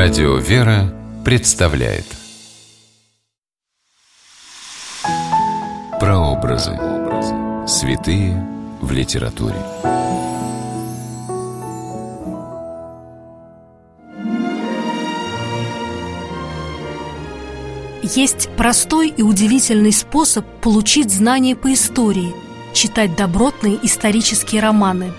Радио «Вера» представляет Прообразы. Святые в литературе. Есть простой и удивительный способ получить знания по истории – читать добротные исторические романы.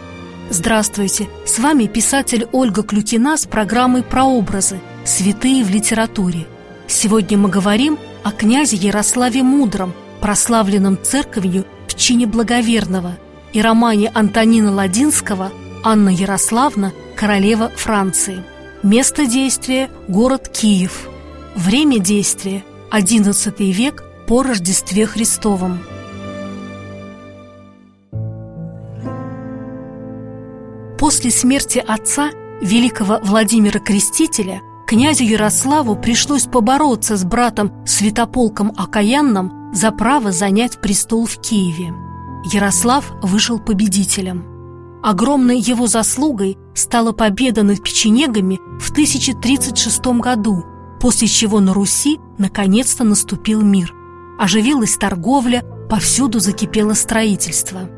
Здравствуйте, с вами писатель Ольга Клюкина с программой «Прообразы. Святые в литературе». Сегодня мы говорим о князе Ярославе Мудром, прославленном церковью в чине благоверного, и романе Антонина Ладинского «Анна Ярославна, королева Франции». Место действия – город Киев. Время действия XI век по Рождестве Христовом. После смерти отца, великого Владимира Крестителя, князю Ярославу пришлось побороться с братом Святополком Окаянным за право занять престол в Киеве. Ярослав вышел победителем. Огромной его заслугой стала победа над печенегами в 1036 году – после чего на Руси наконец-то наступил мир. Оживилась торговля, повсюду закипело строительство.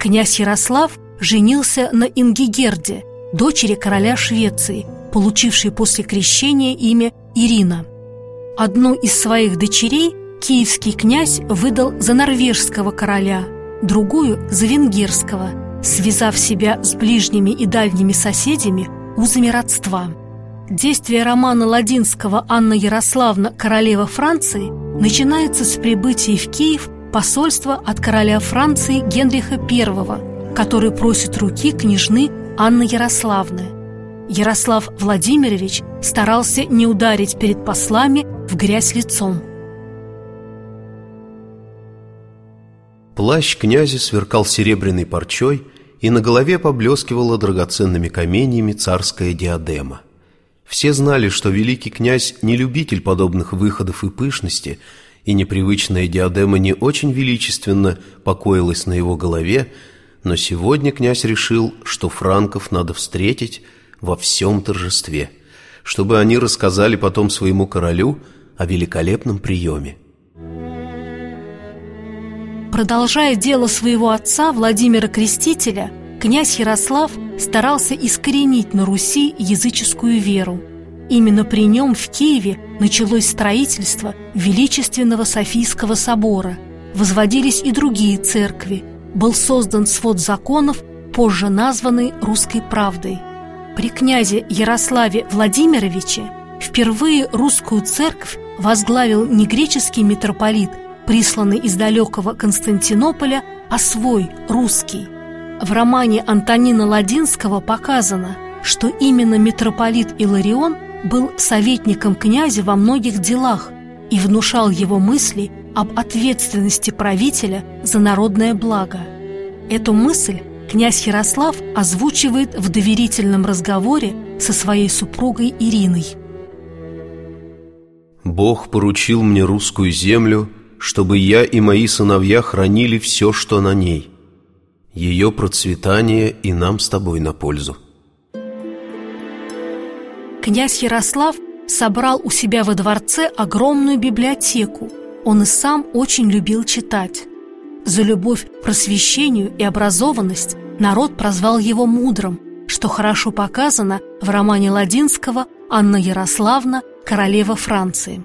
Князь Ярослав женился на Ингигерде, дочери короля Швеции, получившей после крещения имя Ирина. Одну из своих дочерей киевский князь выдал за норвежского короля, другую – за венгерского, связав себя с ближними и дальними соседями узами родства – Действие романа Ладинского «Анна Ярославна, королева Франции» начинается с прибытия в Киев посольства от короля Франции Генриха I, который просит руки княжны Анны Ярославны. Ярослав Владимирович старался не ударить перед послами в грязь лицом. Плащ князя сверкал серебряной парчой, и на голове поблескивала драгоценными каменьями царская диадема – все знали, что великий князь не любитель подобных выходов и пышности, и непривычная диадема не очень величественно покоилась на его голове, но сегодня князь решил, что франков надо встретить во всем торжестве, чтобы они рассказали потом своему королю о великолепном приеме. Продолжая дело своего отца Владимира Крестителя, князь Ярослав старался искоренить на Руси языческую веру. Именно при нем в Киеве началось строительство величественного Софийского собора. Возводились и другие церкви. Был создан свод законов, позже названный «Русской правдой». При князе Ярославе Владимировиче впервые русскую церковь возглавил не греческий митрополит, присланный из далекого Константинополя, а свой, русский. В романе Антонина Ладинского показано, что именно митрополит Иларион был советником князя во многих делах и внушал его мысли об ответственности правителя за народное благо. Эту мысль князь Ярослав озвучивает в доверительном разговоре со своей супругой Ириной. «Бог поручил мне русскую землю, чтобы я и мои сыновья хранили все, что на ней» ее процветание и нам с тобой на пользу. Князь Ярослав собрал у себя во дворце огромную библиотеку. Он и сам очень любил читать. За любовь к просвещению и образованность народ прозвал его мудрым, что хорошо показано в романе Ладинского «Анна Ярославна, королева Франции».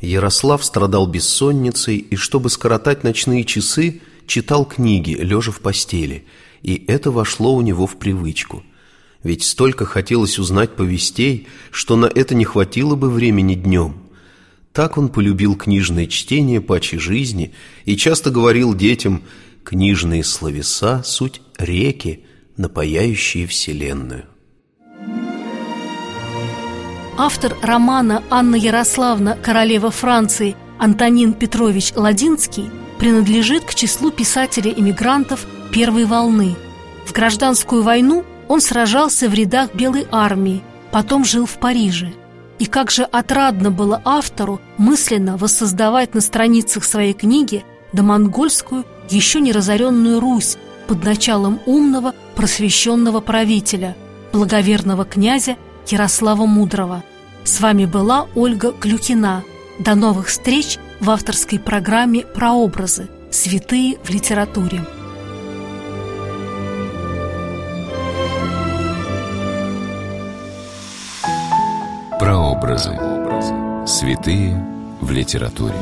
Ярослав страдал бессонницей, и чтобы скоротать ночные часы – читал книги, лежа в постели, и это вошло у него в привычку. Ведь столько хотелось узнать повестей, что на это не хватило бы времени днем. Так он полюбил книжное чтение паче жизни и часто говорил детям «Книжные словеса – суть реки, напаяющие Вселенную». Автор романа «Анна Ярославна, королева Франции» Антонин Петрович Ладинский – принадлежит к числу писателей-эмигрантов первой волны. В гражданскую войну он сражался в рядах Белой армии, потом жил в Париже. И как же отрадно было автору мысленно воссоздавать на страницах своей книги домонгольскую, еще не разоренную Русь под началом умного, просвещенного правителя, благоверного князя Ярослава Мудрого. С вами была Ольга Клюкина. До новых встреч в авторской программе «Прообразы. Святые в литературе». Прообразы. Святые в литературе.